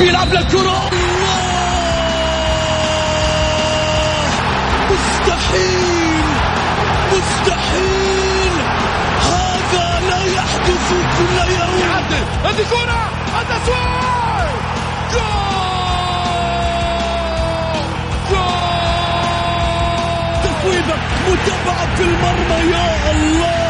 بيلعب للكرة مستحيل. مستحيل. هذا لا يحدث كل يوم. يعدل. هذه كرة. التسويق جول. جول. تسويبة متابعة في المرمى يا الله.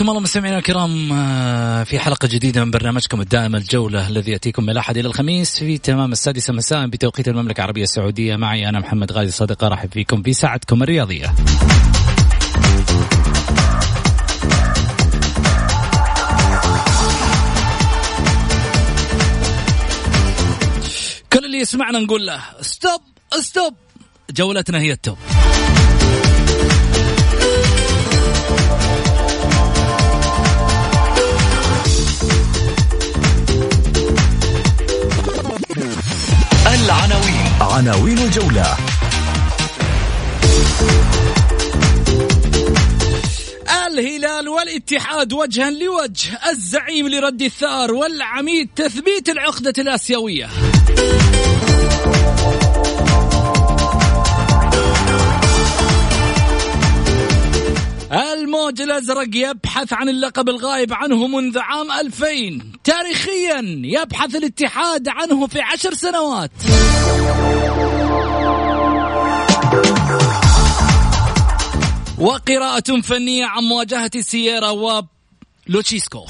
حياكم الله مستمعينا الكرام آه، في حلقة جديدة من برنامجكم الدائم الجولة الذي يأتيكم من الأحد إلى الخميس في تمام السادسة مساء بتوقيت المملكة العربية السعودية. معي أنا محمد غازي صدقة أرحب فيكم في ساعتكم الرياضية. كل اللي يسمعنا نقول له stop stop جولتنا هي ال top. عناوين الجولة. الهلال والاتحاد وجها لوجه الزعيم لرد الثار والعميد تثبيت العقدة الآسيوية. الموج الأزرق يبحث عن اللقب الغائب عنه منذ عام 2000 تاريخيا يبحث الاتحاد عنه في عشر سنوات. وقراءة فنية عن مواجهة سييرا ولوتشيسكو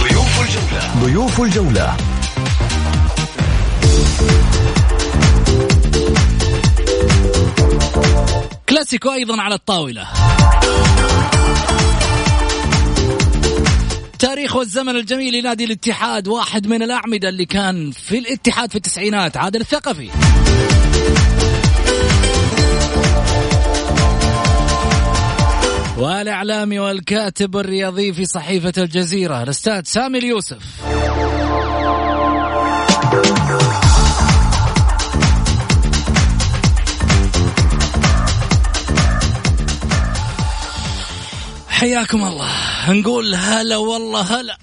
ضيوف الجولة. ضيوف الجولة. كلاسيكو أيضا على الطاولة. تاريخ والزمن الجميل لنادي الاتحاد واحد من الأعمدة اللي كان في الاتحاد في التسعينات عادل الثقفي. والإعلامي والكاتب الرياضي في صحيفة الجزيرة الأستاذ سامي اليوسف. حياكم الله. نقول هلا والله هلا.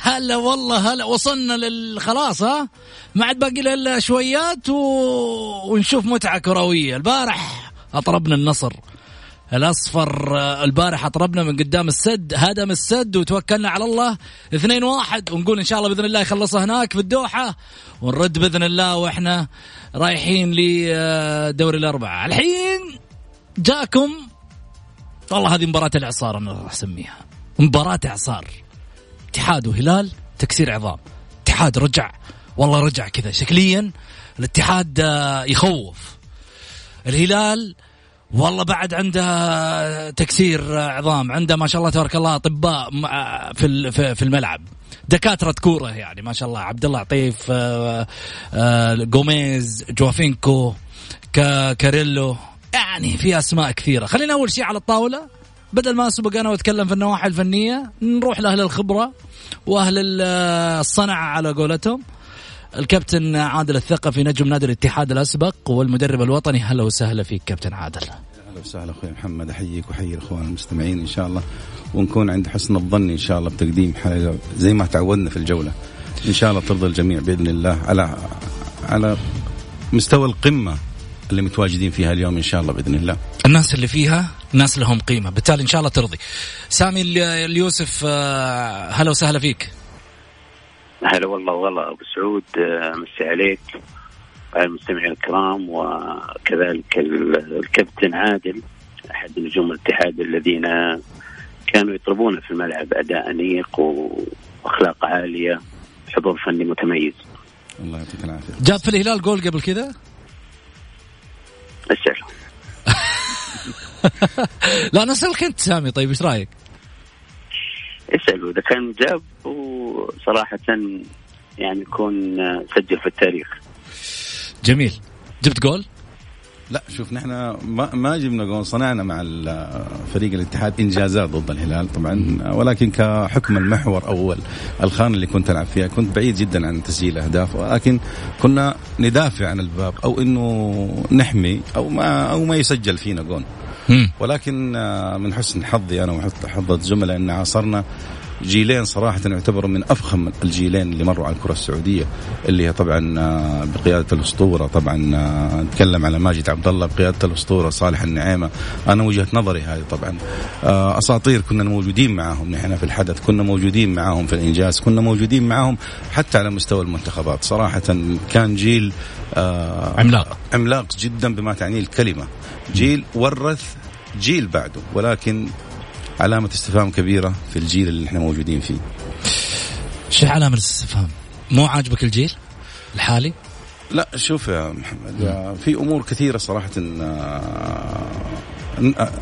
هلا والله هلا. وصلنا لل خلاص ها؟ ما عاد باقي إلا شويات و... ونشوف متعة كروية. البارح أطربنا النصر. الأصفر آه، البارح أطربنا من قدام السد هدم السد وتوكلنا على الله. اثنين واحد ونقول إن شاء الله بإذن الله يخلصها هناك في الدوحة. ونرد بإذن الله وإحنا رايحين لدوري الأربعة. الحين جاكم والله هذه مباراة الإعصار أنا راح أسميها. مباراة إعصار. اتحاد وهلال تكسير عظام. اتحاد رجع. والله رجع كذا. شكليا الاتحاد آه، يخوف. الهلال والله بعد عنده تكسير عظام عنده ما شاء الله تبارك الله أطباء في في الملعب. دكاترة كوره يعني ما شاء الله. عبد الله عطيف آه، آه، جوميز جوافينكو كا- كاريلو. يعني في أسماء كثيرة. خلينا أول شيء على الطاولة. بدل ما أسبق أنا وأتكلم في النواحي الفنية نروح لأهل الخبرة وأهل ال- الصنعه على قولتهم. الكابتن عادل الثقفي نجم نادي الاتحاد الأسبق والمدرب الوطني هلا وسهلا فيك كابتن عادل. أهلا وسهلا أخوي محمد. أحييك وأحيي الأخوان المستمعين إن شاء الله ونكون عند حسن الظن إن شاء الله بتقديم حلقه زي ما تعودنا في الجولة. إن شاء الله ترضى الجميع بإذن الله على على مستوى القمة. اللي متواجدين فيها اليوم إن شاء الله بإذن الله. الناس اللي فيها ناس لهم قيمة. بالتالي إن شاء الله ترضي. سامي ال- اليوسف آه، هلا وسهلا فيك. هلا والله والله أبو سعود آه، مسي عليك وعلى المستمعين الكرام وكذلك ال- الكابتن عادل أحد نجوم الاتحاد الذين كانوا يطلبون في الملعب أداء أنيق وأخلاق عالية حضور فني متميز. الله يعطيك العافية. جاب في الهلال جول قبل كذا؟ اسال لا نسألك أنت سامي طيب إيش رأيك؟ اسالوا اذا كان جاب وصراحة يعني يكون سجل في التاريخ. جميل. جبت جول؟ لا شوف نحن ما, ما جبنا جول صنعنا مع فريق الاتحاد إنجازات ضد الهلال طبعا ولكن كحكم المحور أو الخانة اللي كنت ألعب فيها كنت بعيد جدا عن تسجيل أهداف ولكن كنا ندافع عن الباب أو إنه نحمي أو ما أو ما يسجل فينا مم. ولكن آه، من حسن حظي أنا وحظ حظ الزملاء إن عاصرنا جيلين صراحة يعتبروا من أفخم الجيلين اللي مروا على الكرة السعودية اللي هي طبعا آه، بقيادة الأسطورة. طبعا آه، نتكلم على ماجد عبد الله بقيادة الأسطورة صالح النعيمة. أنا وجهة نظري هذه طبعا. آه، أساطير كنا موجودين معهم نحن في الحدث كنا موجودين معهم في الإنجاز كنا موجودين معهم حتى على مستوى المنتخبات. صراحة كان جيل عملاق. عملاق جدا بما تعنيه الكلمة. جيل ورث جيل بعده ولكن علامة استفهام كبيرة في الجيل اللي إحنا موجودين فيه. شو علامة الاستفهام؟ مو عاجبك الجيل الحالي؟ لا شوف يا محمد آه، في أمور كثيرة صراحة آه،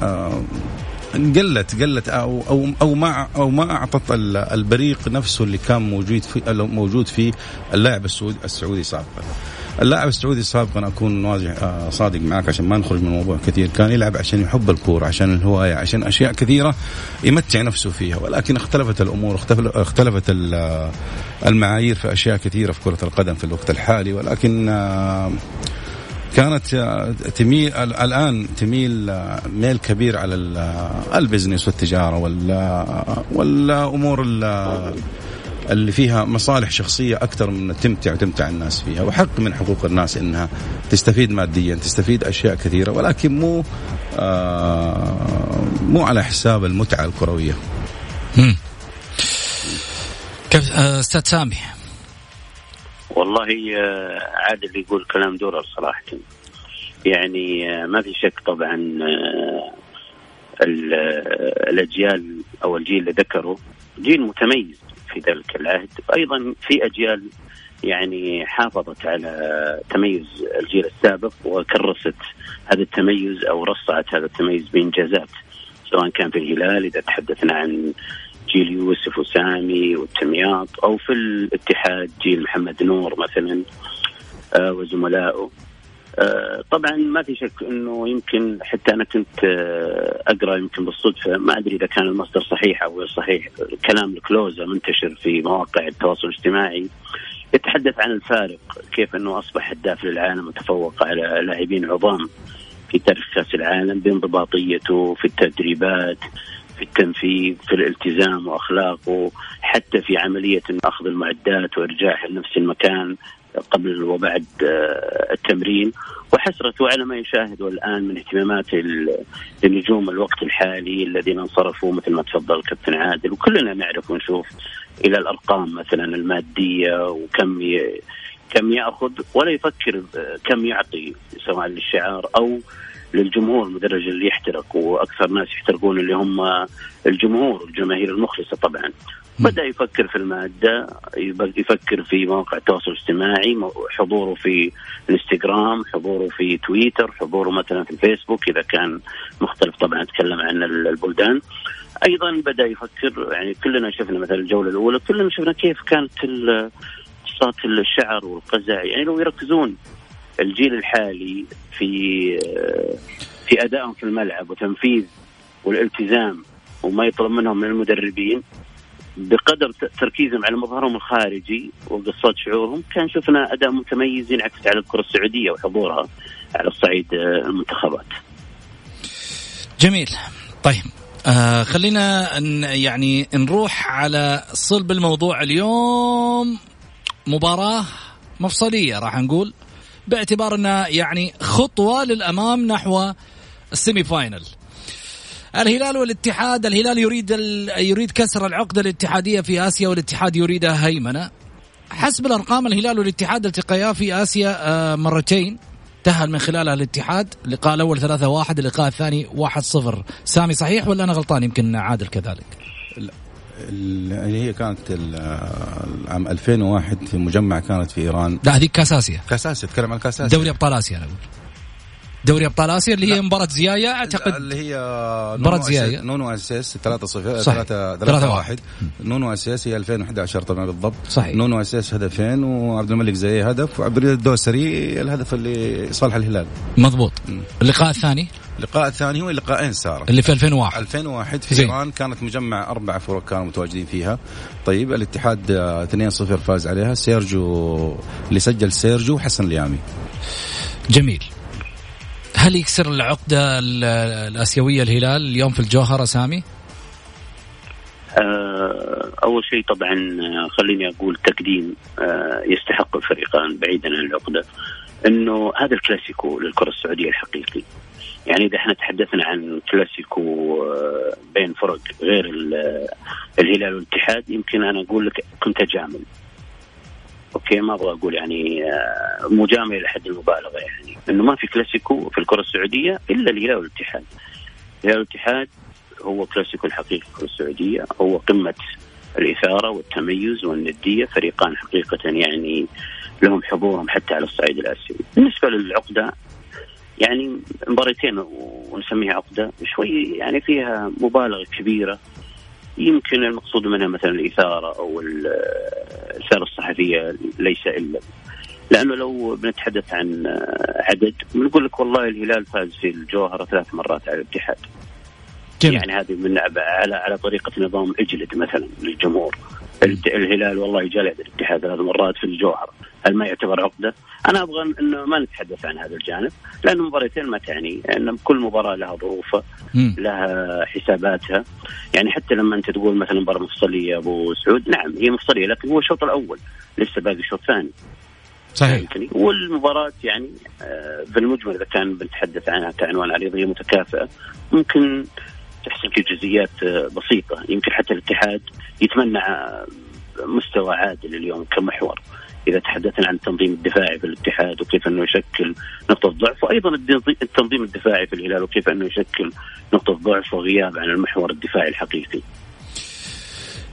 آه، قلت قلت أو أو أو ما أو ما أعطت ال- البريق نفسه اللي كان موجود في موجود فيه اللاعب السعودي السعودي سابقا. اللاعب السعودي سابقا أكون واضح آه، صادق معك عشان ما نخرج من الموضوع كثير. كان يلعب عشان يحب الكورة عشان الهواية عشان أشياء كثيرة يمتع نفسه فيها. ولكن اختلفت الأمور اختلف- اختلفت ال- المعايير في أشياء كثيرة في كرة القدم في الوقت الحالي. ولكن آه، كانت آه، تميل ال- الآن تميل ميل كبير على ال- البزنس والتجارة وال والأمور ال- اللي فيها مصالح شخصية أكثر من تمتع وتمتع الناس فيها وحق من حقوق الناس إنها تستفيد ماديا تستفيد أشياء كثيرة ولكن مو آه، مو على حساب المتعة الكروية. مم. كيف آه، أستاذ سامي. والله آه، عادل يقول كلام درر صراحة. يعني آه، ما في شك طبعا ال- الأجيال أو الجيل اللي ذكره جيل متميز. في ذلك العهد. أيضا في أجيال يعني حافظت على تميز الجيل السابق وكرست هذا التميز أو رصعت هذا التميز بإنجازات سواء كان في الهلال إذا تحدثنا عن جيل يوسف وسامي والتمياط أو في الاتحاد جيل محمد نور مثلا آه، وزملائه. طبعا ما في شك إنه يمكن حتى أنا كنت آه، أقرأ يمكن بالصدفة. ما أدري إذا كان المصدر صحيح أو غير صحيح. كلام الكلوزا منتشر في مواقع التواصل الاجتماعي يتحدث عن الفارق كيف إنه أصبح هداف للعالم وتفوق على لاعبين عظام في تاريخ كأس العالم بانضباطيته في التدريبات في التنفيذ في الالتزام وأخلاقه حتى في عملية أخذ المعدات وارجاعها لنفس المكان. قبل وبعد آه، التمرين. وحسرته على ما يشاهده الان من اهتمامات ال- النجوم الوقت الحالي الذين انصرفوا مثل ما تفضل الكابتن عادل. وكلنا نعرف ونشوف إلى الأرقام مثلا المادية وكم كم يأخذ ولا يفكر كم يعطي سواء للشعار أو للجمهور المدرج اللي يحترق وأكثر ناس يحترقون اللي هم الجمهور الجماهير المخلصة طبعا. بدأ يفكر في المادة يفكر في مواقع التواصل الاجتماعي حضوره في الانستغرام حضوره في تويتر حضوره مثلا في الفيسبوك إذا كان مختلف طبعا أتكلم عن ال- البلدان. أيضا بدأ يفكر يعني كلنا شفنا مثلا الجولة الأولى كلنا شفنا كيف كانت صوت الشعر والقزع يعني لو يركزون الجيل الحالي في في أدائهم في الملعب وتنفيذ والالتزام وما يطلب منهم من المدربين بقدر تركيزهم على مظهرهم الخارجي وقصات شعورهم كان شفنا أداء متميز ينعكس على الكرة السعودية وحضورها على الصعيد آه، المنتخبات. جميل طيب آه خلينا ن- يعني نروح على صلب الموضوع اليوم مباراة مفصلية راح نقول باعتبار إنها يعني خطوة للأمام نحو السيمي فاينل. الهلال والاتحاد، الهلال يريد ال... يريد كسر العقدة الاتحادية في آسيا والاتحاد يريد هيمنة. حسب الأرقام الهلال والاتحاد التقيا في آسيا آه مرتين. تأهل من خلالها الاتحاد اللقاء الأول 3 1 اللقاء الثاني 1 0 سامي صحيح ولا أنا غلطان؟ يمكن عادل كذلك. اللي هي كانت العام 2001 في مجمع كانت في إيران. لا هذيك كاس اسيا كاس اسيا اتكلم عن كاس اسيا دوري أبطال آسيا أنا أقول. دوري أبطال آسيا اللي هي مباراة زيايا أعتقد اللي هي مباراة زيايا. نونو اسيس 3 0 صحيح. 3 3 3 1 نونو اسيس هي 2011 طبعا بالضبط. صحيح. نونو اسيس هدفين وعبد الملك زي هدف. وعبد الريد الدوسري الهدف اللي صالح الهلال. مضبوط. اللقاء الثاني؟ اللقاء الثاني هو لقاءين سارة. اللي في 2001 2001 في. إيران كانت مجمع أربع فرق كانوا متواجدين فيها. طيب الاتحاد آه، 2-0 فاز عليها. سيرجيو اللي سجل سيرجيو والحسن اليامي. جميل. هل يكسر العقدة ال- الآسيوية الهلال اليوم في الجوهرة سامي؟ آه، أول شيء طبعا آه، خليني أقول تقديم آه، يستحق الفريقان بعيدا عن العقدة إنه هذا الكلاسيكو للكرة السعودية الحقيقي يعني إذا إحنا تحدثنا عن كلاسيكو بين فرق غير ال- الهلال والاتحاد يمكن أنا أقول لك كنت اجامل okay ما أبغى أقول يعني آه، مجامله لحد المبالغة يعني. انه ما في كلاسيكو في الكرة السعودية إلا الهلال والاتحاد. الهلال والاتحاد هو كلاسيكو الحقيقي في السعودية. هو قمة الإثارة والتميز والندية. فريقان حقيقة يعني لهم حضورهم حتى على الصعيد الآسيوي. بالنسبة للعقدة يعني مباراتين ونسميها عقدة شوي يعني فيها مبالغة كبيرة. يمكن المقصود منها مثلا الإثارة أو ال- الإثارة الصحفية ليس إلا. لأنه لو بنتحدث عن عدد بنقول لك والله الهلال فاز في الجوهره ثلاث مرات على الاتحاد. جميل. يعني هذه من على على طريقة نظام إجلد مثلا للجمهور. الهلال والله جلد الاتحاد ثلاث مرات في الجوهر هل ما يعتبر عقدة؟ أنا أبغى إنه ما نتحدث عن هذا الجانب لأن المباراتين ما تعني إن كل مباراة لها ظروفها. لها حساباتها يعني حتى لما أنت تقول مثلا مباراة مفصلية أبو سعود نعم هي مفصلية لكن هو الشوط الأول لسه باقي الشوط الثاني صحيح؟ والمباراة يعني آه، في المجمل إذا كان بنتحدث عنها كعنوان عريض هي متكافئة ممكن تحسن في جزئيات آه، بسيطة. يمكن حتى الاتحاد يتمنى مستوى عادل اليوم كمحور. إذا تحدثنا عن التنظيم الدفاعي في الاتحاد وكيف أنه يشكل نقطة ضعف وأيضا الدنظي- التنظيم الدفاعي في الهلال وكيف أنه يشكل نقطة ضعف وغياب عن المحور الدفاعي الحقيقي.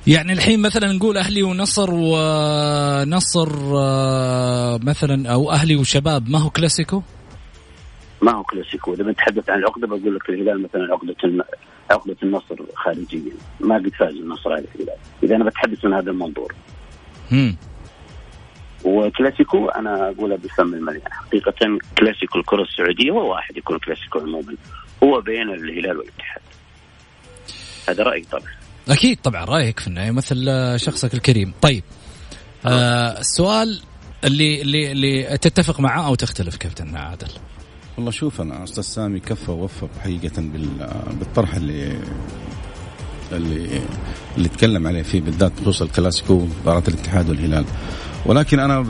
يعني الحين مثلا نقول أهلي ونصر ونصر آه، مثلا أو أهلي وشباب ما هو كلاسيكو؟ ما هو كلاسيكو. إذا بنتحدث عن العقدة بقول لك الهلال مثلا عقدة عقده النصر خارجيا ما قد فاز النصر على الهلال. إذا أنا بتحدث من هذا المنظور. مم. وكلاسيكو أنا اقولها بفم المليان. حقيقة كلاسيكو الكرة السعودية هو واحد يكون كلاسيكو عموما. هو بين الهلال والاتحاد. هذا رأيي طبعا. أكيد طبعا رأيك في النهاية مثل شخصك الكريم. طيب آه السؤال اللي اللي اللي تتفق معه أو تختلف كابتن عادل؟ والله شوف أنا أستاذ سامي كفى ووفق حقيقة بال- بالطرح اللي اللي اللي تكلم عليه فيه بالذات بخصوص الكلاسيكو مباراه الاتحاد والهلال ولكن أنا ب...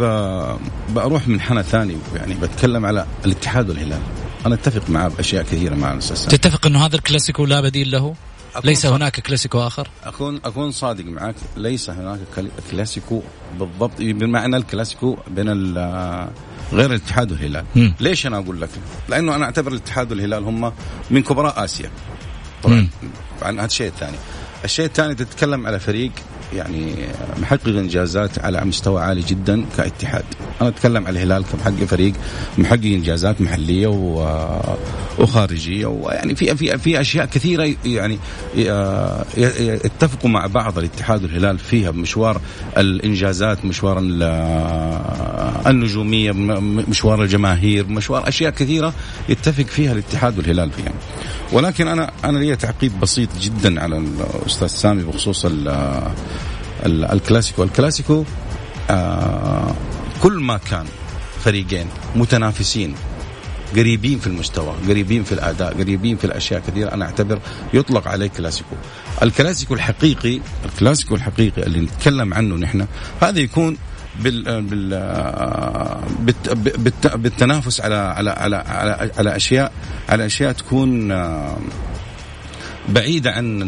بروح منحنى ثاني يعني بتكلم على الاتحاد والهلال أنا أتفق معاه بأشياء كثيرة مع الأستاذ سامي تتفق إنه هذا الكلاسيكو لا بديل له؟ ليس صادق. هناك كلاسيكو آخر؟ اكون أكون صادق معك ليس هناك كل- كلاسيكو بالضبط بمعنى الكلاسيكو بين ال- غير الاتحاد والهلال. مم. ليش أنا أقول لك؟ لأنه أنا أعتبر الاتحاد والهلال هم من كبراء آسيا. طبعا. عن هذا الشيء الثاني الشيء الثاني تتكلم على فريق يعني محقق إنجازات على مستوى عالي جدا كاتحاد أنا أتكلم على الهلال كمحقق فريق محقق إنجازات محلية. وخارجية ويعني في في في أشياء كثيرة يعني ي- يتفقوا مع بعض الاتحاد والهلال فيها مشوار الإنجازات مشوار ال- النجومية مشوار الجماهير مشوار أشياء كثيرة يتفق فيها الاتحاد والهلال فيها ولكن أنا أنا لي تعقيب بسيط جدا على الاستاذ سامي بخصوص ال ال الكلاسيكو. الكلاسيكو آه كل ما كان فريقين متنافسين قريبين في المستوى قريبين في الأداء قريبين في الأشياء كثيرة أنا أعتبر يطلق عليه كلاسيكو. الكلاسيكو الحقيقي الكلاسيكو الحقيقي اللي نتكلم عنه نحن هذا يكون بال بال بالت بالت بالتنافس على على على على, على أشياء على أشياء تكون آه، بعيده عن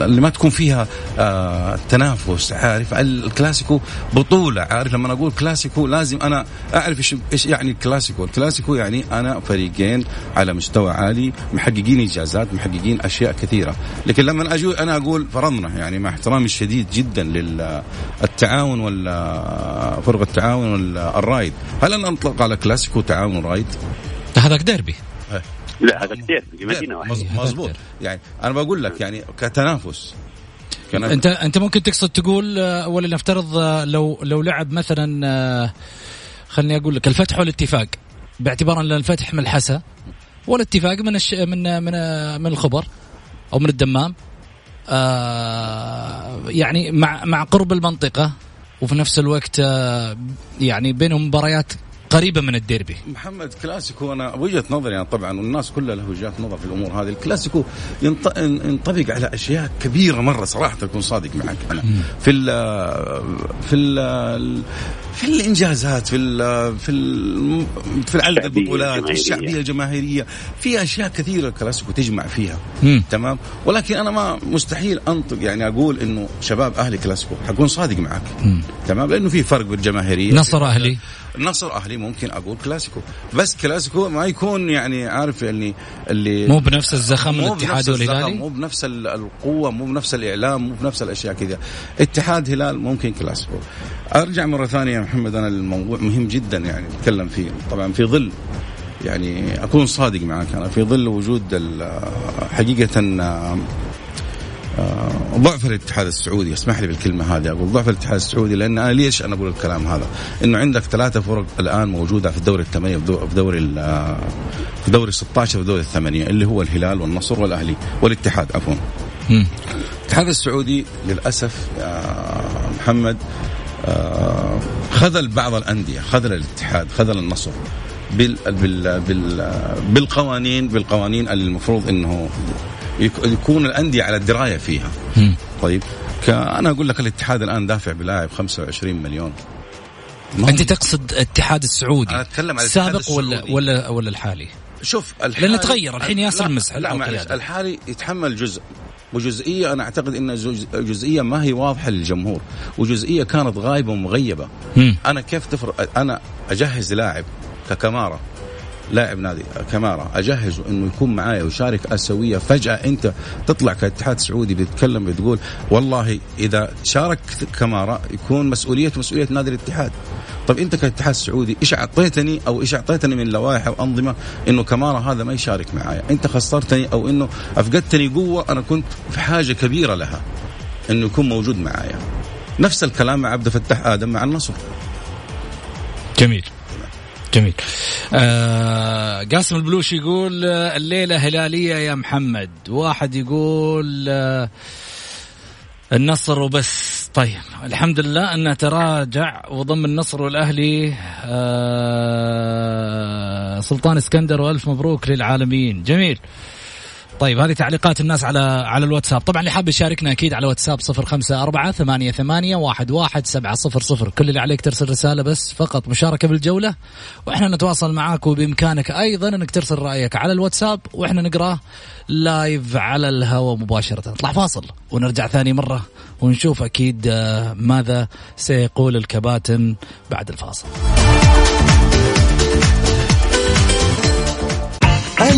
اللي ما تكون فيها آه، تنافس عارف؟ الكلاسيكو بطولة عارف؟ لما أقول كلاسيكو لازم أنا أعرف إيش يعني الكلاسيكو الكلاسيكو يعني أنا فريقين على مستوى عالي محققين إنجازات محققين أشياء كثيرة. لكن لما أجي أنا أقول فرضنا يعني مع احترامي الشديد جدا للتعاون ولا فرق التعاون ولا الرايد هل أنا أطلق على كلاسيكو تعاون رايد هذاك ديربي. لا هذا كثير في مدينة واحدة. مضبوط يعني أنا بقول لك يعني كتنافس. أنت أنت ممكن تقصد تقول آه، ولا نفترض آه، لو لو لعب مثلا آه، خليني أقول لك الفتح والاتفاق. باعتبار أن الفتح من الحسا والاتفاق من الش... من من من الخبر أو من الدمام. آه يعني مع مع قرب المنطقة وفي نفس الوقت آه يعني بينهم مباريات قريبة من الديربي. محمد كلاسيكو أنا وجهة نظري أنا طبعا والناس كلها له وجهات نظر في الأمور هذه. الكلاسيكو ينطبق على أشياء كبيرة مرة صراحة أكون صادق معك أنا. في ال في ال في الإنجازات في ال في ال في عدد البطولات في الشعبية الجماهيرية. في أشياء كثيرة الكلاسيكو تجمع فيها مم. تمام؟ ولكن أنا ما مستحيل أنطق يعني أقول إنه شباب أهلي كلاسيكو حكون صادق معك مم. تمام؟ لأنه في فرق بالجماهيرية. نصر أهلي. نصر أهلي ممكن أقول كلاسيكو بس كلاسيكو ما يكون يعني عارف يعني اللي مو بنفس الزخم الاتحاد والهلالي مو بنفس القوة مو بنفس الإعلام مو بنفس الأشياء كذا. اتحاد هلال ممكن كلاسيكو. أرجع مرة ثانية يا محمد أنا الموضوع مهم جدا يعني نتكلم فيه طبعا في ظل يعني أكون صادق معك أنا في ظل وجود حقيقة آه، ضعف الاتحاد السعودي اسمح لي بالكلمة هذه أقول ضعف الاتحاد السعودي لأن أنا ليش أنا أقول الكلام هذا؟ إنه عندك ثلاثة فرق الآن موجودة في الدوري الثمانية في دوري في دوري 16 في دوري الثمانية اللي هو الهلال والنصر والأهلي والاتحاد عفوا. الاتحاد السعودي للأسف يا محمد آه، خذل بعض الأندية خذل الاتحاد خذل النصر بال بال بال بالقوانين بالقوانين اللي المفروض إنه يكون الأندية على درايه فيها. طيب أنا أقول لك الاتحاد الآن دافع بلاعب 25 مليون. أنت تقصد الاتحاد السعودي؟ أنا اتكلم عن السابق ولا ولا ولا الحالي؟ شوف الحالي لأنه تغير الحين ياسر المسحل لا معلش الحالي يتحمل جزء. وجزئية أنا أعتقد إن جزئية ما هي واضحة للجمهور وجزئية كانت غايبة ومغيبة. م. أنا كيف تفرق؟ أنا أجهز لاعب ككمارة لاعب نادي كمارا أجهزه إنه يكون معايا ويشارك اسيويه فجأة أنت تطلع كاتحاد سعودي بتتكلم بتقول والله إذا شارك كمارا يكون مسؤوليته مسؤولية نادي الاتحاد. طب أنت كاتحاد سعودي إيش أعطيتني أو إيش أعطيتني من لوائح أو أنظمة إنه كمارا هذا ما يشارك معايا؟ أنت خسرتني أو إنه أفقدتني قوة أنا كنت في حاجة كبيرة لها إنه يكون موجود معايا. نفس الكلام مع عبد الفتاح آدم مع النصر. جميل. جميل. آه قاسم البلوش يقول آه، الليلة هلالية يا محمد. واحد يقول آه النصر وبس. طيب الحمد لله أنه تراجع وضم النصر والأهلي آه سلطان اسكندر وألف مبروك للعالمين. جميل. طيب هذه تعليقات الناس على على الواتساب. طبعا اللي حاب يشاركنا أكيد على واتساب صفر خمسة أربعة ثمانية ثمانية واحد واحد سبعة صفر صفر. كل اللي عليك ترسل رسالة بس فقط مشاركة بالجولة وإحنا نتواصل معاك وبإمكانك أيضا أنك ترسل رأيك على الواتساب وإحنا نقرأه live على الهواء مباشرة. نطلع فاصل ونرجع ثاني مرة ونشوف أكيد آه، ماذا سيقول الكباتن بعد الفاصل.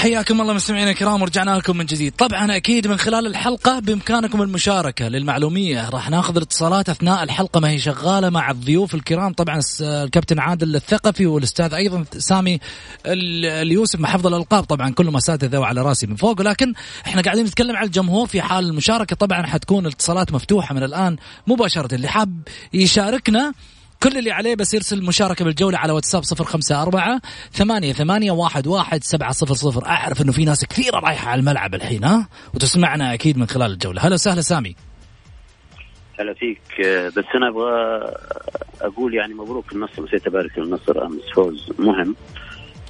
حياكم الله مستمعينا الكرام ورجعنا لكم من جديد. طبعا أكيد من خلال الحلقة بإمكانكم المشاركة للمعلومية. راح ناخذ الاتصالات أثناء الحلقة ما هي شغالة مع الضيوف الكرام. طبعا الكابتن عادل الثقفي والأستاذ أيضا سامي اليوسف محفظ الألقاب. طبعا كلهم أساتذة وعلى راسي من فوق. ولكن إحنا قاعدين نتكلم على الجمهور في حال المشاركة. طبعا حتكون الاتصالات مفتوحة من الآن مباشرة. اللي حاب يشاركنا كل اللي عليه بس يرسل مشاركة بالجولة على واتساب صفر خمسة أربعة ثمانية ثمانية واحد واحد سبعة صفر صفر. أعرف أنه في ناس كثيرة رايحة على الملعب الحين ها؟ وتسمعنا أكيد من خلال الجولة. هلا وسهلا سامي. هلا فيك. بس أنا أبغى أقول يعني مبروك النصر نسيت أبارك للنصر أمس فوز مهم.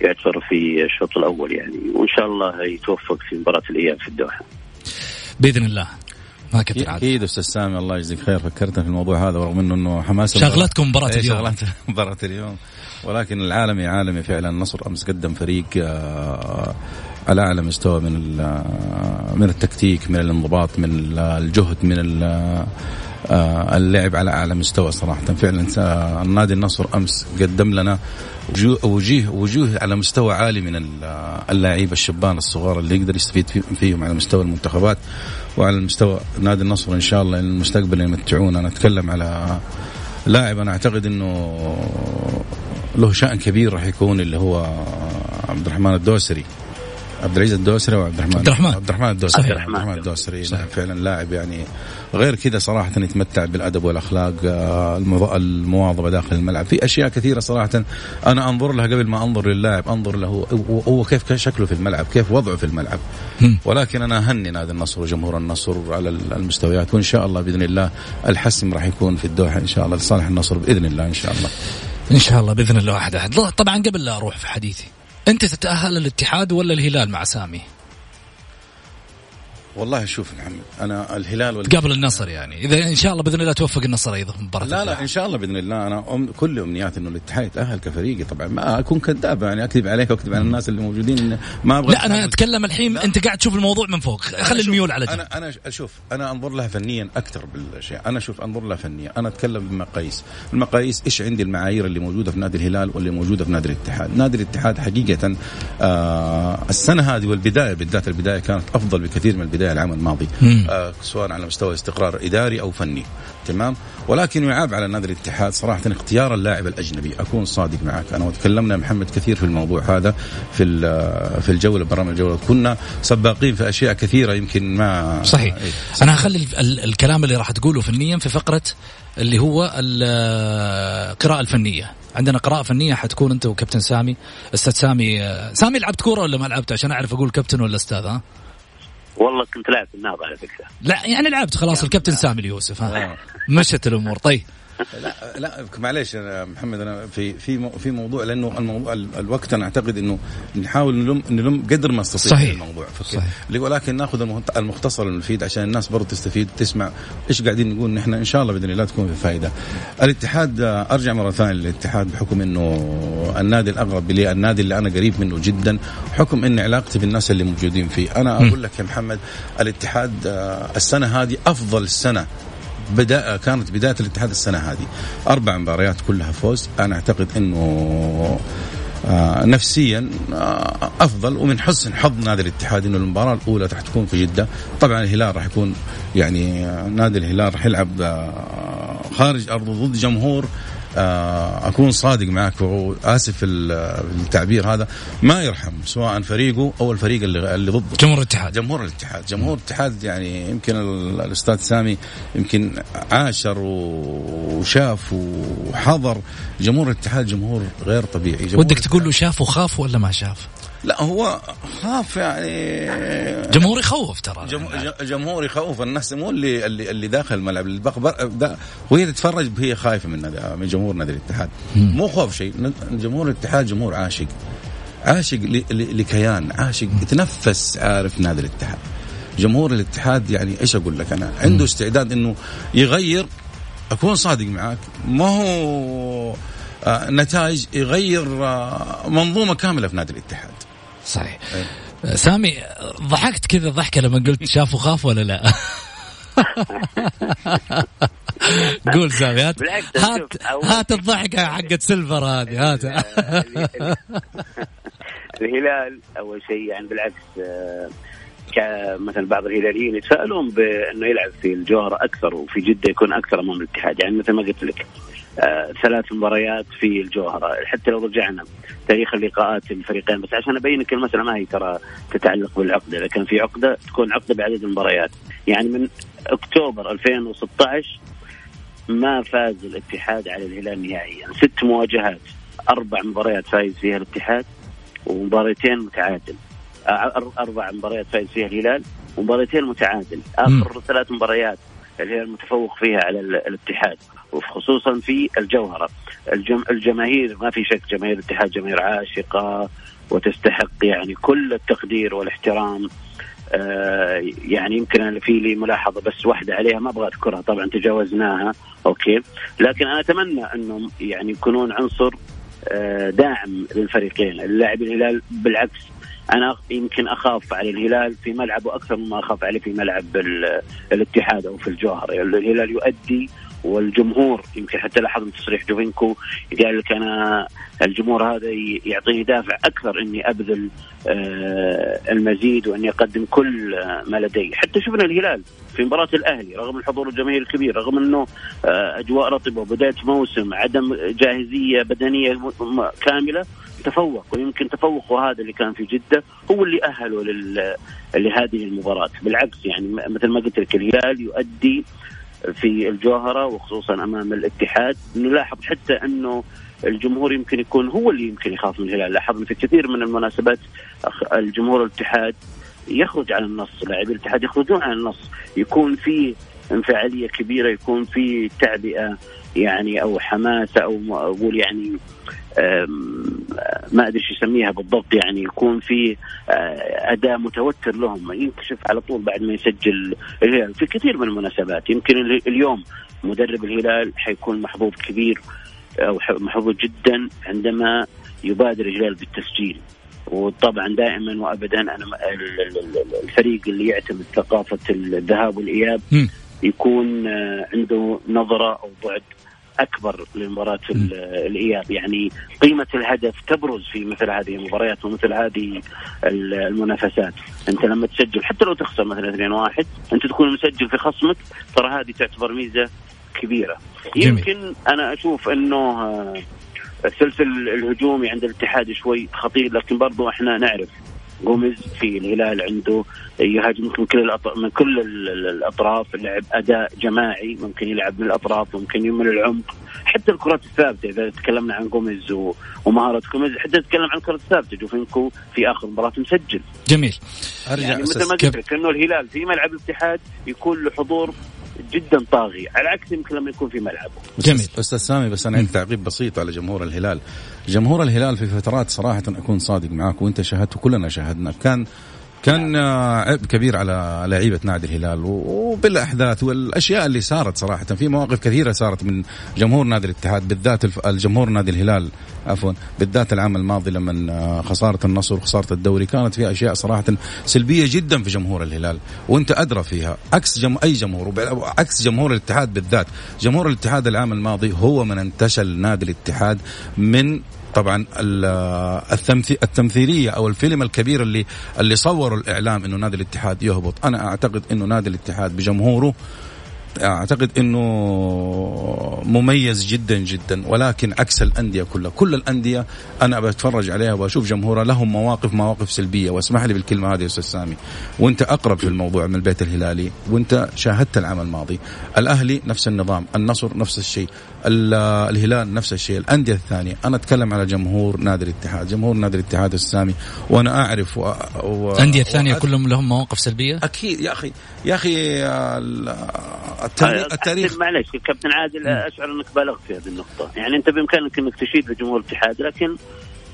يعتبر في الشوط الأول يعني وإن شاء الله يتوفق في مباراة الأياب في الدوحة. بإذن الله. ما كنت أكيد أستاذ سامي الله يجزيك خير فكرتنا في الموضوع هذا رغم إنه إنه حماس. شغلتكم مباراة إيه، اليوم. شغلات مباراة اليوم. ولكن العالمي عالمي فعلا النصر أمس قدم فريق آه، على أعلى مستوى من آه، من التكتيك من الانضباط من الجهد من آه، اللعب على أعلى مستوى صراحة. فعلا النادي النصر أمس قدم لنا وجيه وجوه على مستوى عالي من اللاعبين الشبان الصغار اللي يقدر يستفيد فيهم على مستوى المنتخبات. وعلى مستوى نادي النصر إن شاء الله المستقبل يمتعونا نتكلم على لاعب أنا أعتقد إنه له شأن كبير راح يكون اللي هو عبد الرحمن الدوسري. عبد العزيز الدوسري وعبد الرحمن عبد الرحمن. عبد الرحمن الدوسري. عبد الرحمن. الدوسري فعلا لاعب يعني غير كذا صراحة يتمتع بالأدب والأخلاق آه، المواظبة داخل الملعب. في أشياء كثيرة صراحة أنا أنظر لها قبل ما أنظر للاعب أنظر له هو كيف شكله في الملعب كيف وضعه في الملعب. ولكن أنا أهني نادي النصر وجمهور النصر على المستويات وإن شاء الله بإذن الله الحسم راح يكون في الدوحة إن شاء الله لصالح النصر بإذن الله إن شاء الله. إن شاء الله بإذن الله واحد احد طبعا قبل لا أروح في حديثي. أنت تتأهل الاتحاد ولا الهلال مع سامي؟ والله شوف محمد أنا الهلال وال... قبل النصر يعني. إذا إن شاء الله بإذن الله توفق النصر أيضا مباراة لا لا إن شاء الله بإذن الله. أنا أم كل أمنياتي إنه الاتحاد يتاهل كفريقي طبعا. ما أكون كذاب يعني أكذب عليك واكذب على الناس اللي موجودين. ما أبغى لا أنا أتكلم الحين لا. أنت قاعد تشوف الموضوع من فوق. خلي الميول على جنب. أنا أنا أشوف أنا أنظر لها فنيا أكثر بالأشياء. أنا أشوف أنظر لها فنيا. أنا أتكلم بمقاييس المقاييس إيش عندي المعايير اللي موجودة في نادي الهلال واللي موجودة في نادي الاتحاد؟ نادي الاتحاد حقيقة آه السنة هذه والبداية بالذات البداية كانت أفضل بكثير من البداية. العام الماضي آه سواء على مستوى استقرار إداري أو فني تمام؟ ولكن يعاب على نادي الاتحاد صراحة اختيار اللاعب الأجنبي أكون صادق معك. أنا وتكلمنا محمد كثير في الموضوع هذا في في الجولة برامج الجولة. كنا سباقين في أشياء كثيرة يمكن ما صحيح, إيه صحيح. أنا هخلي الكلام اللي راح تقوله فنيا في فقرة اللي هو القراءه الفنية. عندنا قراءة فنية حتكون أنت وكابتن سامي. أستاذ سامي سامي لعبت كورة ولا ما لعبت؟ عشان أعرف أقول كابتن ولا أستاذ ها؟ والله كنت لاعب في النهضة على فكرة. لا يعني لعبت خلاص الكابتن سامي اليوسف ها. آه. مشت الأمور. طيب. لا لا معليش أنا محمد أنا في في في موضوع لأنه الموضوع الوقت أنا أعتقد إنه نحاول نلم نلم قدر ما نستطيع صحيح الموضوع. صحيح. ولكن ناخذ المختصر المفيد عشان الناس برضه تستفيد تسمع إيش قاعدين نقول. نحن إن شاء الله بإذن الله تكون في فائده. الاتحاد أرجع مرة ثانية للاتحاد بحكم إنه النادي الاقرب لي النادي اللي أنا قريب منه جدا حكم إن علاقتي بالناس اللي موجودين فيه. أنا أقول لك يا محمد الاتحاد آه، السنة هذه أفضل سنة بدأ كانت بداية الاتحاد السنة هذه. أربع مباريات كلها فوز. أنا أعتقد إنه آه نفسيا آه أفضل. ومن حسن حظ نادي الاتحاد إنه المباراة الأولى راح تكون في جدة. طبعا الهلال راح يكون يعني آه نادي الهلال راح يلعب آه خارج ارضه ضد جمهور أكون صادق معك وآسف التعبير هذا. ما يرحم سواء فريقه أو الفريق اللي اللي ضده. جمهور الاتحاد. جمهور الاتحاد. جمهور الاتحاد يعني يمكن الأستاذ سامي يمكن عاشر وشاف وحضر. جمهور الاتحاد جمهور غير طبيعي. جمهور ودك تقول له شاف وخاف ولا ما شاف؟ لا هو خاف يعني. جمهور يخوف ترى. جم... جمهور يخوف الناس مو اللي اللي, اللي داخل الملعب اللي بق... وهي تتفرج هي خايفة من من جمهور نادي الاتحاد. مو خوف شيء. جمهور الاتحاد جمهور عاشق. عاشق ل... ل... لكيان. عاشق. يتنفس عارف نادي الاتحاد. جمهور الاتحاد يعني إيش أقول لك أنا؟ عنده استعداد إنه يغير. أكون صادق معاك. ما هو آه نتائج يغير آه منظومة كاملة في نادي الاتحاد. صحيح أيه. سامي ضحكت كذا ضحكة لما قلت شاف وخاف ولا لا؟ قول سامي هات هات, هات الضحكة حقت سيلفر هذه هات الهلال أول شيء يعني بالعكس آه، مثلا بعض الهلاليين يتساءلون بأنه يلعب في الجوهرة أكثر وفي جدة يكون أكثر أمام الاتحاد يعني مثل ما قلت لك آه ثلاث مباريات في الجوهرة. حتى لو رجعنا تاريخ اللقاءات الفريقين بس عشان ابينك المساله ما هي ترى تتعلق بالعقدة. إذا كان في عقدة تكون عقدة بعدد المباريات. يعني من أكتوبر 2016 ما فاز الاتحاد على الهلال نهائيا. ست مواجهات أربع مباريات فايز فيها الاتحاد ومباريتين متعادل. أربع مباريات فايز فيها الهلال ومباريتين متعادل. آخر ثلاث مباريات الهلال متفوق فيها على الاتحاد وخصوصا في الجوهرة. الجم... الجماهير ما في شك جماهير الاتحاد جماهير عاشقة وتستحق يعني كل التقدير والاحترام. آه، يعني يمكن أنا في لي ملاحظة بس واحدة عليها ما أبغى أذكرها طبعا تجاوزناها okay. لكن أنا أتمنى أنهم يعني يكونون عنصر آه، داعم للفريقين اللاعب الهلال بالعكس أنا يمكن أخاف على الهلال في ملعبه أكثر مما أخاف عليه في ملعب الاتحاد أو في الجوهر. يعني الهلال يؤدي والجمهور يمكن حتى لاحظنا تصريح جوفينكو قال لك أنا الجمهور هذا يعطيني دافع أكثر إني أبذل آه، المزيد وإني أقدم كل ما لدي، حتى شفنا الهلال في مباراة الأهلي رغم الحضور الجماهيري الكبير رغم إنه آه، أجواء رطبة وبدايه موسم عدم جاهزية بدنية كاملة تفوق ويمكن تفوقه هذا اللي كان في جدة هو اللي أهله لهذه المباراة. بالعكس يعني مثل ما قلت لك الهلال يؤدي في الجوهرة وخصوصا أمام الاتحاد. نلاحظ حتى أنه الجمهور يمكن يكون هو اللي يمكن يخاف من الهلال. لاحظنا في كثير من المناسبات الجمهور الاتحاد يخرج عن النص لاعبي الاتحاد يخرجون عن النص. يكون في انفعالية كبيرة يكون في تعبئة يعني أو حماسه أو أقول يعني ما أدري إيش يسميها بالضبط يعني يكون في آه، اداء متوتر لهم. ينكشف على طول بعد ما يسجل الهلال. في كثير من المناسبات. يمكن اليوم مدرب الهلال حيكون محظوظ كبير أو محظوظ جدا عندما يبادر الهلال بالتسجيل. وطبعا دائما وابدا أنا الفريق اللي يعتمد ثقافة الذهاب والإياب يكون آه، عنده نظرة أو بعد أكبر لمباراة الإياب. يعني قيمة الهدف تبرز في مثل هذه المباريات ومثل هذه المنافسات. أنت لما تسجل حتى لو تخسر مثلا 2-1 أنت تكون مسجل في خصمك ترى هذه تعتبر ميزة كبيرة. جميل. يمكن أنا أشوف أنه آه، السلسل الهجومي عند الاتحاد شوي خطير لكن برضو إحنا نعرف جوميز في الهلال عنده. يهاجم من كل من كل الأطراف لعب أداء جماعي ممكن يلعب من الاطراف ممكن من العمق. حتى الكرات الثابتة إذا تكلمنا عن جوميز ومهارة جوميز حتى نتكلم عن الكرات الثابتة. جوفينكو في آخر مباراة مسجل. جميل. أرجع يعني مثل ما قلت لك انه الهلال في ملعب الاتحاد يكون له حضور جدا طاغي. على عكس يمكن لما يكون في ملعبه. جميل. أستاذ سامي بس أنا عندي تعقيب بسيط على جمهور الهلال. جمهور الهلال في فترات صراحة أكون صادق معاك وأنت شاهدت وكلنا شاهدنا كان كان عبء كبير على لعيبة نادي الهلال وبالأحداث والأشياء اللي صارت صراحة. في مواقف كثيرة صارت من جمهور نادي الاتحاد بالذات الجمهور نادي الهلال عفوا بالذات العام الماضي لما خسارة النصر وخسارة الدوري كانت في أشياء صراحة سلبية جدا في جمهور الهلال وأنت أدرى فيها. عكس جم... أي جمهور عكس جمهور الاتحاد بالذات. جمهور الاتحاد العام الماضي هو من انتشل نادي الاتحاد من طبعا التمثيلية أو الفيلم الكبير اللي اللي صوروا الإعلام إنه نادي الاتحاد يهبط. أنا أعتقد إنه نادي الاتحاد بجمهوره أعتقد إنه مميز جدا جدا ولكن عكس الأندية كلها. كل الأندية أنا بتفرج عليها وأشوف جمهورها لهم مواقف مواقف سلبية. واسمح لي بالكلمة هذه يا أستاذ سامي. وأنت أقرب في الموضوع من البيت الهلالي وأنت شاهدت العام الماضي. الأهلي نفس النظام النصر نفس الشيء الهلال نفس الشيء. الأندية الثانية أنا أتكلم على جمهور نادي الاتحاد. جمهور نادي الاتحاد السامي وأنا أعرف و... و... الأندية الثانية كلهم لهم مواقف سلبية؟ أكيد يا أخي يا أخي التاريخ, التاريخ. معلش كابتن عادل أشعر إنك بالغت في هذه النقطة. يعني أنت بإمكانك إنك تشيد لجمهور الاتحاد لكن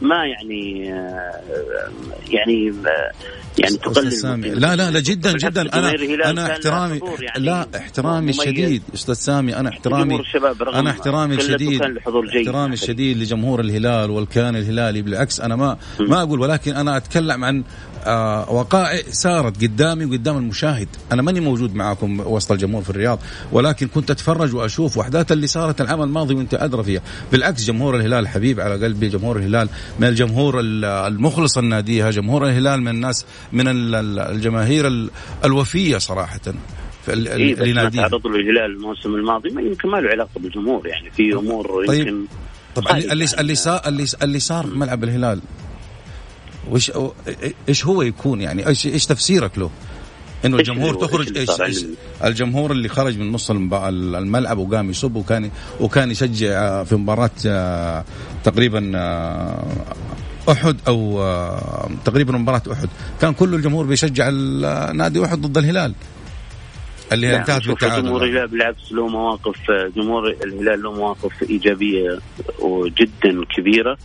ما يعني يعني يعني تقلل لا لا لا جدا جدا. أنا أنا احترامي يعني لا احترامي الشديد أستاذ سامي أنا احترامي أنا احترامي الشديد احترامي الشديد لجمهور الهلال والكيان الهلالي. بالعكس أنا ما ما أقول ولكن أنا أتكلم عن آه، وقائع صارت قدامي وقدام المشاهد. أنا ماني موجود معاكم وسط الجمهور في الرياض ولكن كنت أتفرج وأشوف واحداث اللي صارت العام الماضي وأنت أدرى فيها. بالعكس جمهور الهلال حبيب على قلبي جمهور الهلال من الجمهور المخلص الناديها جمهور الهلال من الناس من الجماهير الوفية صراحة. اللي إيه تعرض له الهلال الموسم الماضي ما يمكن ما له علاقة بالجمهور يعني. في أمور طيب يمكن طب اللي اللي اللي صار اللي صار ملعب الهلال؟ وش إيش هو يكون يعني؟ إيش إيش تفسيرك له؟ إنه الجمهور تخرج إيش, إيش الجمهور اللي خرج من نص الملعب وقام يصب وكان وكان يشجع في مباراة آه، تقريبا آه، أحد أو آه، تقريبا مباراة أحد. كان كل الجمهور بيشجع نادي أحد ضد الهلال. اللي نعم انتهت بالتعادل جمهور الهلال بالعكس له مواقف جمهور الهلال له مواقف إيجابية وجدا كبيرة.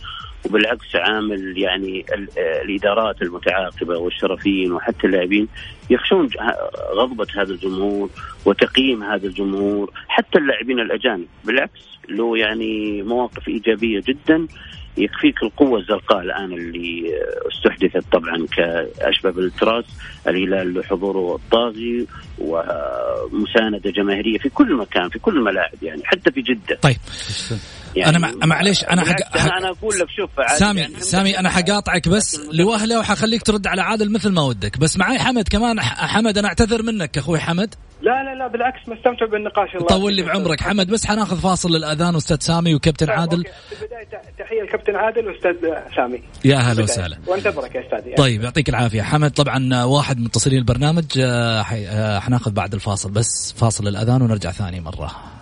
وبالعكس عامل يعني الإدارات المتعاقبة والشرفيين وحتى اللاعبين يخشون غضبة هذا الجمهور وتقييم هذا الجمهور حتى اللاعبين الأجانب. بالعكس له يعني مواقف إيجابية جدا يكفيك القوة الزرقاء الآن اللي استحدثت طبعا كأشبه بالتراس الهلال له حضوره الطاغي ومساندة جماهيرية في كل مكان في كل الملاعب يعني حتى في جدة. طيب. يعني أنا معليش أنا حق... أنا أنا أقول لك شوف سامي يعني سامي أنا حقاطعك بس لوهلة وحخليك ترد على عادل مثل ما ودك. بس معي حمد كمان حمد أنا أعتذر منك أخوي حمد. لا لا لا بالعكس مستمتع بالنقاش. الله طول لي بعمرك. حمد بس حناخذ فاصل للأذان أستاذ سامي وكابتن طيب، عادل. في البداية تحية لكابتن عادل وأستاذ سامي. يا هلا وسهلا. وانتظرك يا أستاذ يعني. طيب يعطيك العافية. حمد طبعا واحد من متصلين البرنامج. آه، آه، حناخذ بعد الفاصل بس فاصل الاذان ونرجع ثاني مرة.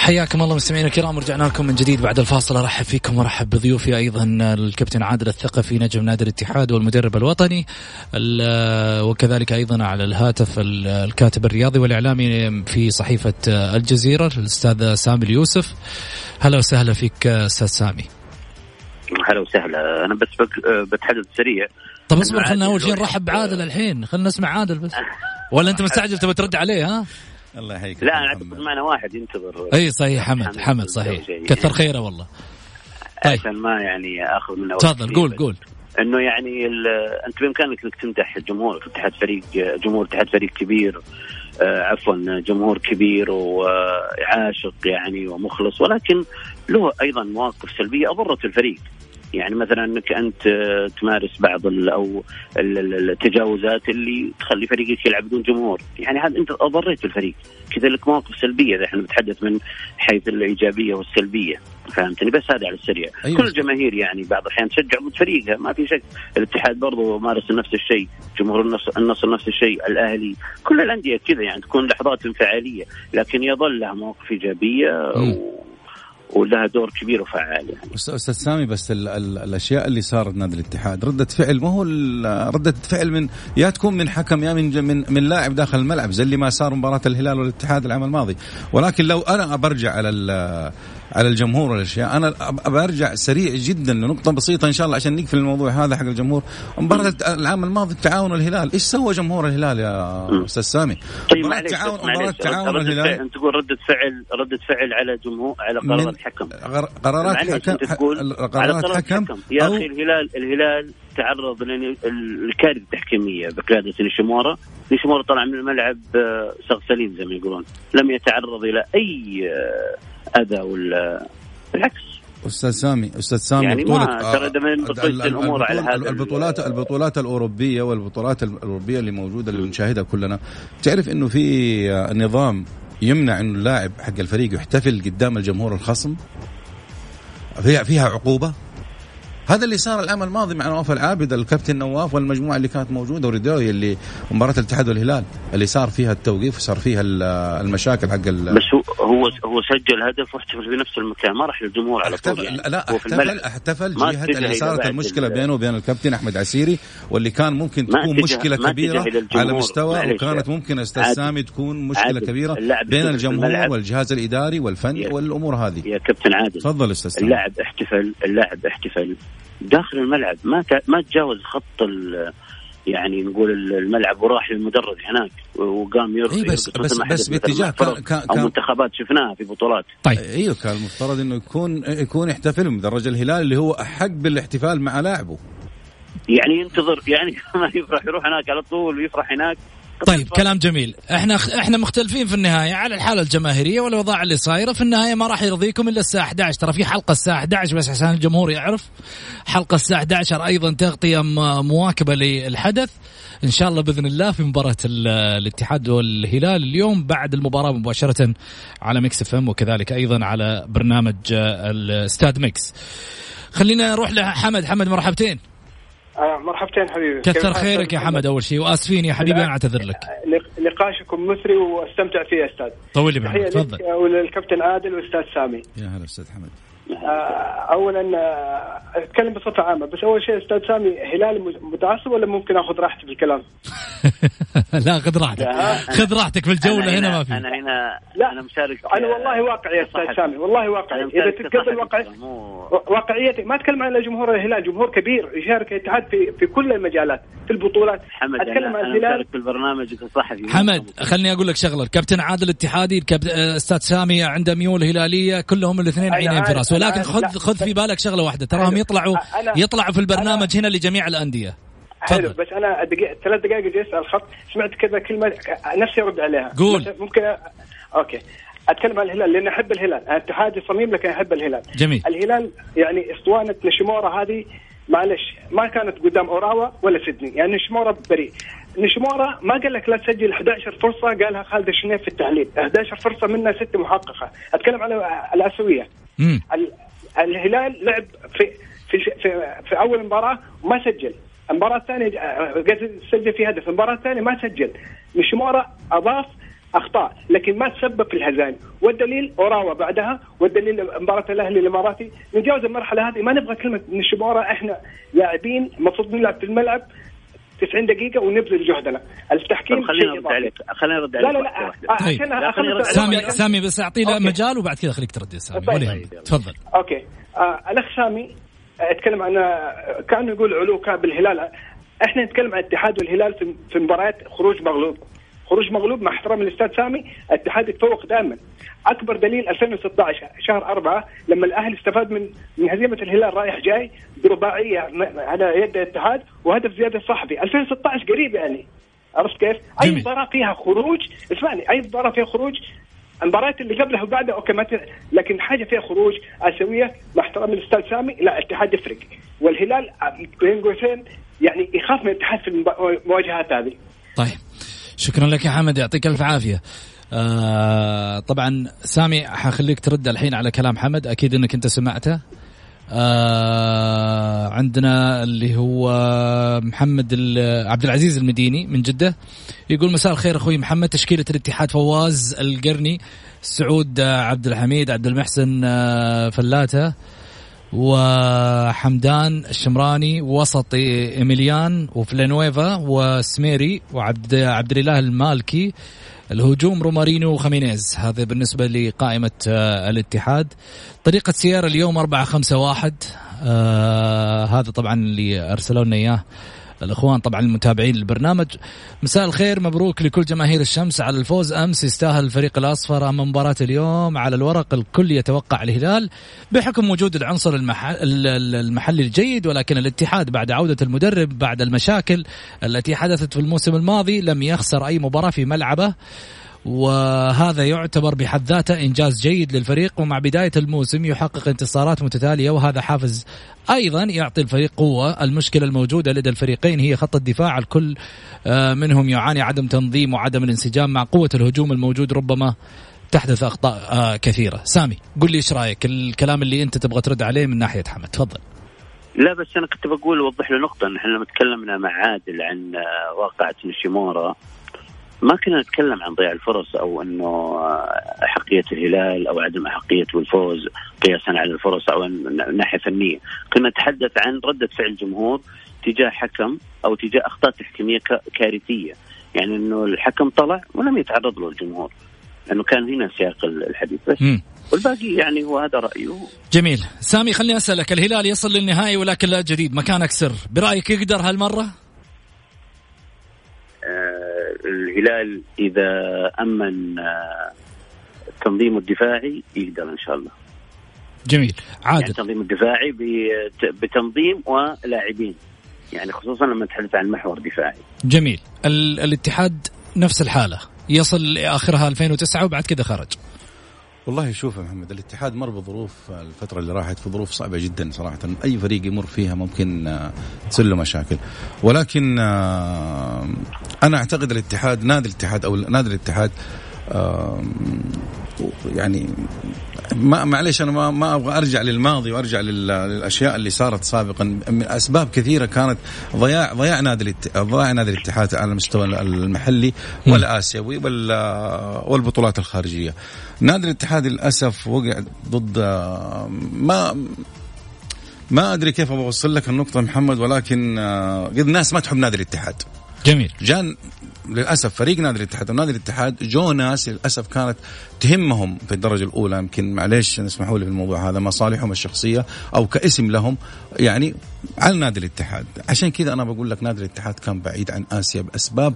حياكم الله مستمعينا الكرام ورجعنا لكم من جديد بعد الفاصل. أرحب فيكم وأرحب بضيوفي أيضا الكابتن عادل الثقفي نجم نادي الاتحاد والمدرب الوطني وكذلك أيضا على الهاتف الكاتب الرياضي والإعلامي في صحيفة الجزيرة الأستاذ سامي اليوسف. هلا وسهلا فيك أستاذ سامي. هلا وسهلا. أنا بس بتحدث سريع. طب اصبر خلينا أول شيء نرحب بعادل الحين. خلينا نسمع عادل بس. ولا أنت مستعجل تبغى ترد عليه ها؟ الله يحييك لا أنا اعتقد معنا واحد ينتظر. أي صحيح حمد حمد صحيح. كثر خيره والله. طيب. عشان ما يعني آخذ منه تفضل قول قول. إنه يعني أنت بإمكانك إنك تمدح جمهور اتحاد فريق جمهور اتحاد فريق كبير آه عفوا جمهور كبير وعاشق يعني ومخلص ولكن له أيضا مواقف سلبية أضرت الفريق. يعني مثلا إنك أنت تمارس بعض أو التجاوزات اللي تخلي فريقك يلعب بدون جمهور، يعني هذا أنت أضريت الفريق، كذا لك مواقف سلبية إذا إحنا نتحدث من حيث الإيجابية والسلبية، فهمتني؟ بس هذا على السريع، أيوة. كل الجماهير يعني بعض الأحيان تشجع فريقها ما في شك، الاتحاد برضه مارس نفس الشيء، جمهور النصر, النصر نفس الشيء، الأهلي، كل الأندية كذا يعني تكون لحظات انفعالية، لكن يظل لها مواقف إيجابية و... ولها دور كبير وفعال يعني. أستاذ سامي بس ال ال الأشياء اللي صارت نادي الاتحاد ردة فعل ما هو ردة فعل من يا تكون من حكم يا من من من لاعب داخل الملعب زي اللي ما صار مباراة الهلال والاتحاد العام الماضي ولكن لو أنا برجع على على الجمهور والأشياء. أنا برجع سريع جدا لنقطة بسيطة إن شاء الله عشان نقفل الموضوع هذا حق الجمهور. مباراة العام الماضي التعاون الهلال إيش سوى جمهور الهلال يا أستاذ سامي؟ طيب مباراة التعاون مباراة التعاون الهلال أنت تقول رده فعل رده فعل على جمهور على قرارات حكم قرارات حكم قرارات حكم يا أخي الهلال الهلال تعرض للكارثه التحكيمية بقيادة نيشيمورا. نيشيمورا طلع من الملعب آه، سغ سليم زي ما يقولون. لم يتعرض إلى أي آه، أذى ولا بالعكس. أستاذ سامي أستاذ سامي يعني بطولة ما ترى الأمور على هذا البطولات البطولات الأوروبية والبطولات الأوروبية اللي موجودة اللي بنشاهدها كلنا. تعرف إنه في نظام يمنع إنه اللاعب حق الفريق يحتفل قدام الجمهور الخصم؟ فيها فيها عقوبة؟ هذا اللي صار العام الماضي مع نواف العابد الكابتن نواف والمجموعة اللي كانت موجودة وريدوي اللي مباراة الاتحاد والهلال اللي صار فيها التوقيف وصار فيها المشاكل حق بس هو هو هو سجل هدف واحتفل في نفس المكان ما راح للجمهور على طول يعني. لا احتفل احتفل جهة اللي صارت المشكلة بينه وبين الكابتن أحمد عسيري واللي كان ممكن تكون مشكلة كبيرة على مستوى وكانت ممكن أستاذ سامي تكون مشكلة كبيرة بين الجمهور والجهاز الإداري والفني والأمور هذه. يا كابتن عادل. تفضل أستاذ اللاعب احتفل اللاعب احتفل داخل الملعب ما ما تجاوز خط يعني نقول الملعب وراح للمدرج هناك وقام يرقص إيه بس بس بس باتجاه كان, كان أو منتخبات شفناها في بطولات. طيب. إيوه كان المفترض إنه يكون يكون يحتفل مدرج الهلال اللي هو أحق بالاحتفال مع لاعبه. يعني ينتظر يعني ما يفرح يروح هناك على طول ويفرح هناك. طيب كلام جميل. إحنا إحنا مختلفين في النهاية. على الحالة الجماهيرية والاوضاع اللي صايره في النهاية ما راح يرضيكم إلا الساعة 11 ترى في حلقة الساعة 11 بس عشان الجمهور يعرف. حلقة الساعة 11 أيضا تغطية مواكبة للحدث. إن شاء الله بإذن الله في مباراة الاتحاد والهلال اليوم بعد المباراة مباشرة على Mix FM وكذلك أيضا على برنامج الاستاد Mix. خلينا نروح لحمد. حمد مرحبتين. آه مرحبتين حبيبي. كثر خيرك يا حمد أول شيء. وآسفين يا حبيبي أنا أعتذر لك. نقاشكم مثري واستمتع فيه يا أستاذ. طول لي بعمرك تفضل. وللكابتن عادل والأستاذ سامي. يا هلا أستاذ حمد. آه، اولا آه، أتكلم بصفة عامة. بس أول شيء أستاذ سامي هلال متعصب ولا ممكن آخذ راحتي في الكلام؟ لا خذ راحتك. خذ راحتك في الجولة هنا, ما في. أنا هنا لا. أنا مشارك أنا والله واقعي يا أستاذ سامي والله واقعي. إذا تتقبل واقعي واقعيتي ما أتكلم عن جمهور الهلال جمهور كبير يشارك الاتحاد في في كل المجالات في البطولات. حمد أتكلم عن الهلال. في البرنامج الصحفي حمد خليني أقول لك شغلة. الكابتن عادل اتحادي أستاذ سامي عنده ميول هلالية كلهم الاثنين عينين في راس ولكن خذ خذ في بالك شغلة واحدة. تراهم يطلعوا يطلعوا في البرنامج هنا لجميع الأندية. حلو بس أنا دقيقة ثلاث دقائق جلست على الخط سمعت كذا كلمة نفسي أرد عليها. قول. ممكن أ... okay. أتكلم عن الهلال لأن أحب الهلال. أنا اتحادي صميم لكن أحب الهلال. جميل. الهلال يعني اسطوانة نشيمورا هذه معلش ما كانت قدام أوراوا ولا سيدني. يعني نشيمورا بريء. نشيمورا ما قال لك لا تسجل 11 فرصة قالها خالد الشنيف في التحليل. 11 فرصة منها ست محققة. أتكلم على الأسيوية. الهلال لعب في في في, في أول مباراة وما سجل. المباراة الثانية سجل في هدف. المباراة الثانية ما سجل. نشيمورا أضاف أخطاء لكن ما تسبب في الهزائم. والدليل أوراوا بعدها والدليل مباراة الأهلي الاماراتي نتجاوز المرحلة هذه ما نبغى كلمة نشيمورا إحنا لاعبين المفروض نلعب في الملعب 90 دقيقة ونبذل جهدنا، التحكيم خلينا نرد عليك. خلينا نرد عليك لا لا لا طيب. عشان سامي سامي بس أعطي له مجال وبعد كذا خليك ترد. يا سامي طيب. تفضل. okay. آه الأخ سامي أتكلم عن كانه يقول علو كعب الهلال إحنا نتكلم عن الاتحاد والهلال في مباريات خروج مغلوب. خروج مغلوب مع احترام الاستاذ سامي الاتحاد يتفوق دائما. أكبر دليل 2016 شهر أربعة لما الأهلي استفاد من من هزيمة الهلال رايح جاي برباعية على يد الاتحاد وهدف زيادة صاحبي 2016 قريب يعني. عرفت كيف؟ أي مباراة فيها خروج اسمعني أي مباراة فيها خروج المباريات اللي قبلها وبعدها أوكي ما لكن حاجة فيها خروج آسيوية مع احترام الاستاذ سامي لا الاتحاد يفرق والهلال بين قوسين يعني يخاف من الاتحاد في المواجهات هذه. طيب شكرا لك يا حمد يعطيك ألف عافية. آه طبعا سامي حخليك ترد الحين على كلام حمد أكيد إنك أنت سمعته آه عندنا اللي هو محمد عبد العزيز المديني من جدة. يقول مساء الخير أخوي محمد. تشكيلة الاتحاد فواز القرني سعود عبد الحميد عبد المحسن آه، فلاته وحمدان الشمراني وسط إيميليان وفلانويفا وسميري وعبد عبد الاله المالكي الهجوم رومارينو وخامينيز. هذا بالنسبة لقائمة آه، الاتحاد. طريقة سيارة اليوم أربعة خمسة واحد. آه هذا طبعا اللي أرسلوا لنا إياه. الإخوان طبعا المتابعين للبرنامج. مساء الخير مبروك لكل جماهير الشمس على الفوز. أمس يستاهل الفريق الأصفر اما مباراة اليوم. على الورق الكل يتوقع الهلال بحكم وجود العنصر المحل المحلي الجيد ولكن الاتحاد بعد عودة المدرب بعد المشاكل التي حدثت في الموسم الماضي لم يخسر أي مباراة في ملعبه. وهذا يعتبر بحد ذاته إنجاز جيد للفريق ومع بداية الموسم يحقق انتصارات متتالية وهذا حافز أيضا يعطي الفريق قوة، المشكلة الموجودة لدى الفريقين هي خط الدفاع الكل آه، منهم يعاني عدم تنظيم وعدم الانسجام مع قوة الهجوم الموجود ربما تحدث أخطاء آه، كثيرة. سامي قل لي إيش رأيك الكلام اللي أنت تبغى ترد عليه من ناحية حمد تفضل. لا بس أنا كنت بقول اوضح له نقطة ان إحنا لما تكلمنا مع عادل عن آه، واقعة نشيمورا ما كنا نتكلم عن ضياع الفرص أو إنه أحقية الهلال أو عدم احقيته الفوز قياسا على الفرص أو ناحية فنية، كنا نتحدث عن ردة فعل الجمهور تجاه حكم أو تجاه أخطاء تحكيمية كارثية، يعني إنه الحكم طلع ولم يتعرض له الجمهور. لأنه كان هنا سياق الحديث بس. م. والباقي يعني هو هذا رأيه. جميل. سامي خليني أسألك الهلال يصل للنهائي ولكن لا جديد مكانك سر. برأيك يقدر هالمرة؟ الهلال إذا أمن آه، تنظيمه الدفاعي يقدر إن شاء الله. جميل. عادل. يعني التنظيم الدفاعي بتنظيم ولاعبين. يعني خصوصا لما نتحدث عن محور دفاعي. جميل. الاتحاد نفس الحالة. يصل لآخرها 2009 وبعد كذا خرج. والله شوف يا محمد الاتحاد مر بظروف الفترة اللي راحت في ظروف صعبة جدا صراحة. أي فريق يمر فيها ممكن آه، تصير له مشاكل. ولكن آه، أنا أعتقد الاتحاد نادي الاتحاد أو نادي الاتحاد يعني ما معليش أنا ما, ما أبغى أرجع للماضي وأرجع للأشياء اللي صارت سابقا. من أسباب كثيرة كانت ضياع ضياع نادي ضياع نادي الاتحاد على المستوى المحلي والآسيوي والبطولات الخارجية. نادي الاتحاد للأسف وقع ضد ما ما أدري كيف أوصل لك النقطة محمد ولكن آه، قد الناس ما تحب نادي الاتحاد. جميل. جان للأسف فريق نادي الاتحاد ونادي الاتحاد جو ناس للأسف كانت تهمهم في الدرجة الأولى. يمكن معليش اسمحوا لي في الموضوع هذا مصالحهم الشخصية أو كاسم لهم يعني على نادي الاتحاد. عشان كذا أنا بقول لك نادي الاتحاد كان بعيد عن آسيا بأسباب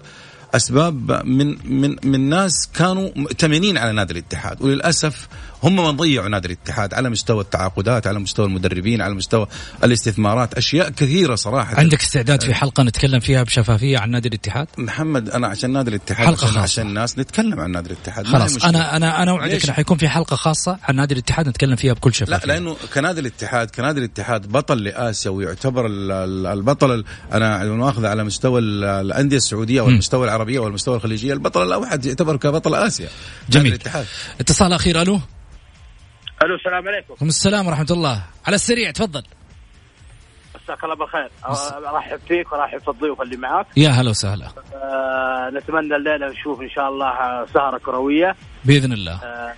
أسباب من من من ناس كانوا مؤتمنين على نادي الاتحاد. وللأسف هم من ضيعوا نادي الاتحاد على مستوى التعاقدات على مستوى المدربين على مستوى الاستثمارات. أشياء كثيرة صراحة. عندك استعداد في حلقة نتكلم فيها بشفافية عن نادي الاتحاد؟ محمد أنا عشان نادي الاتحاد حلقة خاصة. عشان الناس نتكلم عن نادي الاتحاد. خلاص أنا أنا أنا أوعدك إنه حيكون في حلقة خاصة عن نادي الاتحاد نتكلم فيها بكل شفافية. لا لأنه كنادي الاتحاد كنادي الاتحاد بطل لآسيا ويعتبر البطل أنا ماخذه على مستوى الأندية السعودية والمستوى العربية والمستوى الخليجية البطل الأوحد يعتبر كبطل آسيا. جميل. الاتحاد. اتصال أخير ألو؟ ألو السلام عليكم. السلام ورحمة الله. على السريع تفضل. مساك الله بالخير. أرحب فيك وارحب في الضيوف اللي معاك. يا هلا وسهلا. آه نتمنى الليلة نشوف إن شاء الله سهره كرويه بإذن الله. آه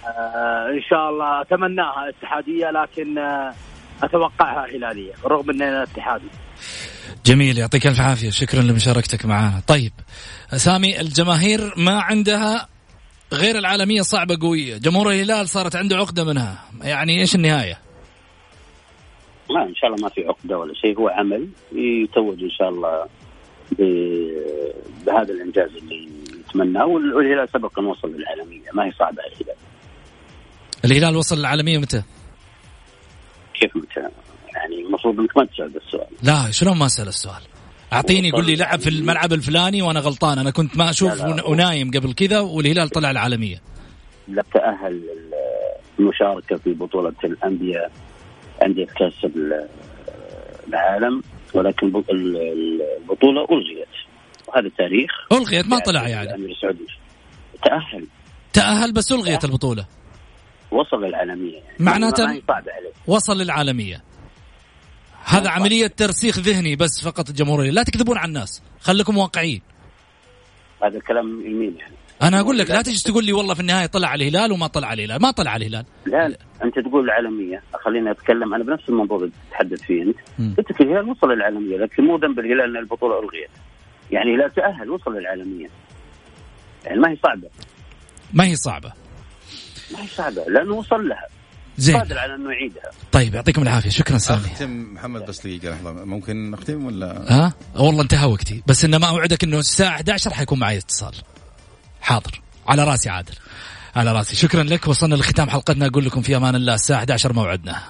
إن شاء الله أتمناها اتحادية لكن آه أتوقعها هلالية رغم إننا اتحادي. جميل يعطيك ألف عافية. شكرا لمشاركتك معنا طيب سامي الجماهير ما عندها غير العالمية صعبة قوية. جمهور الهلال صارت عنده عقدة منها. يعني إيش النهاية؟ ما إن شاء الله ما في عقدة ولا شيء. هو عمل يتوج إن شاء الله بهذا الإنجاز اللي نتمناه والهلال سبق أن وصل للعالمية. ما هي صعبة الهلال. الهلال وصل للعالمية متى؟ كيف متى؟ يعني المفروض إنك ما تسأل السؤال. لا شلون ما اسال السؤال؟ أعطيني قول لي لعب في الملعب الفلاني وأنا غلطان. أنا كنت ما أشوف ونايم قبل كذا والهلال طلع العالمية. لا تأهل المشاركة في بطولة الأندية أندية كأس العالم ولكن البطولة ألغيت. وهذا تاريخ. ألغيت ما طلع يعني. الأمير السعودي. تأهل. تأهل بس ألغيت البطولة. وصل للعالمية. يعني معناته وصل للعالمية. هذا عملية ترسيخ ذهني بس فقط الجمهورية لا تكذبون على الناس. خليكم واقعيين. هذا الكلام يمين يعني. أنا أقول لك لا تجي تقول لي والله في النهاية طلع على الهلال وما طلع على الهلال. ما طلع على الهلال. لا, لا. أنت تقول العالمية. خليني أتكلم. أنا بنفس الموضوع اللي تتحدث فيه أنت. قلت لك الهلال وصل للعالمية لكن مو ذنب الهلال إن البطولة ألغيت. يعني الهلال تأهل وصل للعالمية. يعني ما هي صعبة. ما هي صعبة. ما هي صعبة. لأنه وصل لها. زين. قادر على إنه يعيدها. طيب يعطيكم العافية. شكرا سامي أختم محمد بس دقيقة لحظة. ممكن نختم ولا؟ ها؟ والله انتهى وقتي. بس انه ما أوعدك إنه الساعة 11 حيكون معي اتصال. حاضر. على راسي عادل. على راسي. شكرا لك. وصلنا لختام حلقتنا. أقول لكم في أمان الله الساعة 11 موعدنا.